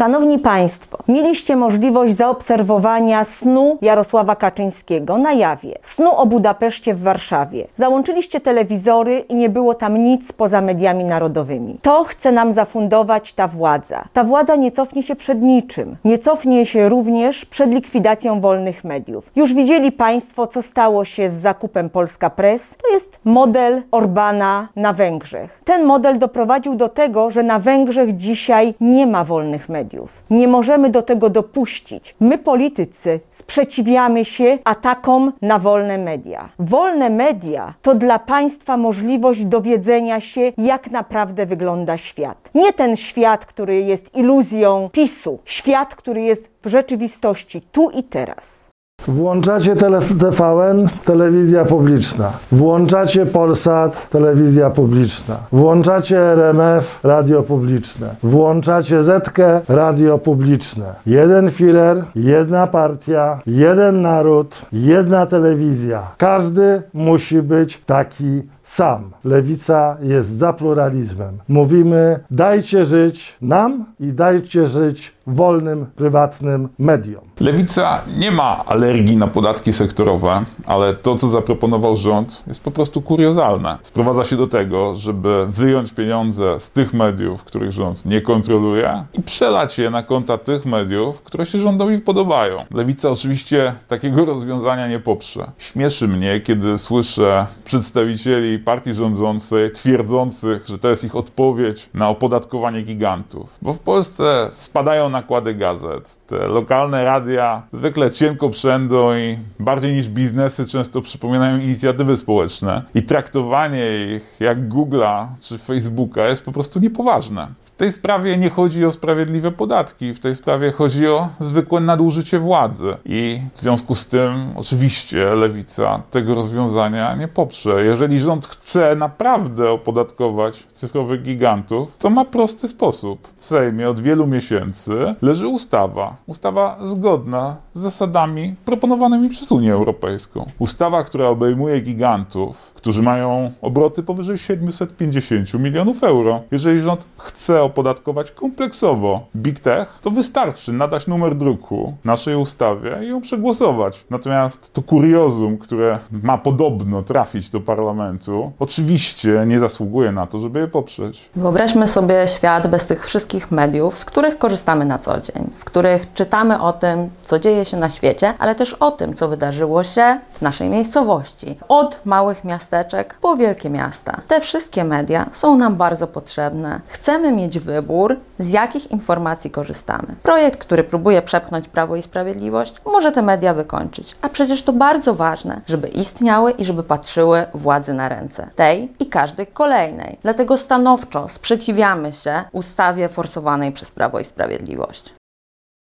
Szanowni Państwo, mieliście możliwość zaobserwowania snu Jarosława Kaczyńskiego na jawie, snu o Budapeszcie w Warszawie. Załączyliście telewizory i nie było tam nic poza mediami narodowymi. To chce nam zafundować ta władza. Ta władza nie cofnie się przed niczym. Nie cofnie się również przed likwidacją wolnych mediów. Już widzieli Państwo, co stało się z zakupem Polska Press. To jest model Orbana na Węgrzech. Ten model doprowadził do tego, że na Węgrzech dzisiaj nie ma wolnych mediów. Nie możemy do tego dopuścić. My, politycy, sprzeciwiamy się atakom na wolne media. Wolne media to dla państwa możliwość dowiedzenia się, jak naprawdę wygląda świat. Nie ten świat, który jest iluzją PiSu, świat, który jest w rzeczywistości tu i teraz. Włączacie TVN, telewizja publiczna. Włączacie Polsat, telewizja publiczna. Włączacie RMF, radio publiczne. Włączacie Zetkę, radio publiczne. Jeden filer, jedna partia, jeden naród, jedna telewizja. Każdy musi być taki sam. Lewica jest za pluralizmem. Mówimy, dajcie żyć nam i dajcie żyć wolnym, prywatnym mediom. Lewica nie ma alergii na podatki sektorowe, ale to, co zaproponował rząd, jest po prostu kuriozalne. Sprowadza się do tego, żeby wyjąć pieniądze z tych mediów, których rząd nie kontroluje i przelać je na konta tych mediów, które się rządowi podobają. Lewica oczywiście takiego rozwiązania nie poprze. Śmieszy mnie, kiedy słyszę przedstawicieli partii rządzącej twierdzących, że to jest ich odpowiedź na opodatkowanie gigantów. Bo w Polsce spadają nakłady gazet. Te lokalne radia zwykle cienko przędą i bardziej niż biznesy często przypominają inicjatywy społeczne. I traktowanie ich jak Google'a czy Facebooka jest po prostu niepoważne. W tej sprawie nie chodzi o sprawiedliwe podatki, w tej sprawie chodzi o zwykłe nadużycie władzy. I w związku z tym, oczywiście, lewica tego rozwiązania nie poprze. Jeżeli rząd chce naprawdę opodatkować cyfrowych gigantów, to ma prosty sposób. W Sejmie od wielu miesięcy leży ustawa. Ustawa zgodna z zasadami proponowanymi przez Unię Europejską. Ustawa, która obejmuje gigantów, którzy mają obroty powyżej 750 milionów euro. Jeżeli rząd chce opodatkować kompleksowo Big Tech, to wystarczy nadać numer druku naszej ustawie i ją przegłosować. Natomiast to kuriozum, które ma podobno trafić do parlamentu, oczywiście nie zasługuje na to, żeby je poprzeć. Wyobraźmy sobie świat bez tych wszystkich mediów, z których korzystamy na co dzień, w których czytamy o tym, co dzieje się na świecie, ale też o tym, co wydarzyło się w naszej miejscowości. Od małych miasteczek po wielkie miasta. Te wszystkie media są nam bardzo potrzebne. Chcemy mieć wybór, z jakich informacji korzystamy. Projekt, który próbuje przepchnąć Prawo i Sprawiedliwość, może te media wykończyć. A przecież to bardzo ważne, żeby istniały i żeby patrzyły władzy na ręce. Tej i każdej kolejnej. Dlatego stanowczo sprzeciwiamy się ustawie forsowanej przez Prawo i Sprawiedliwość.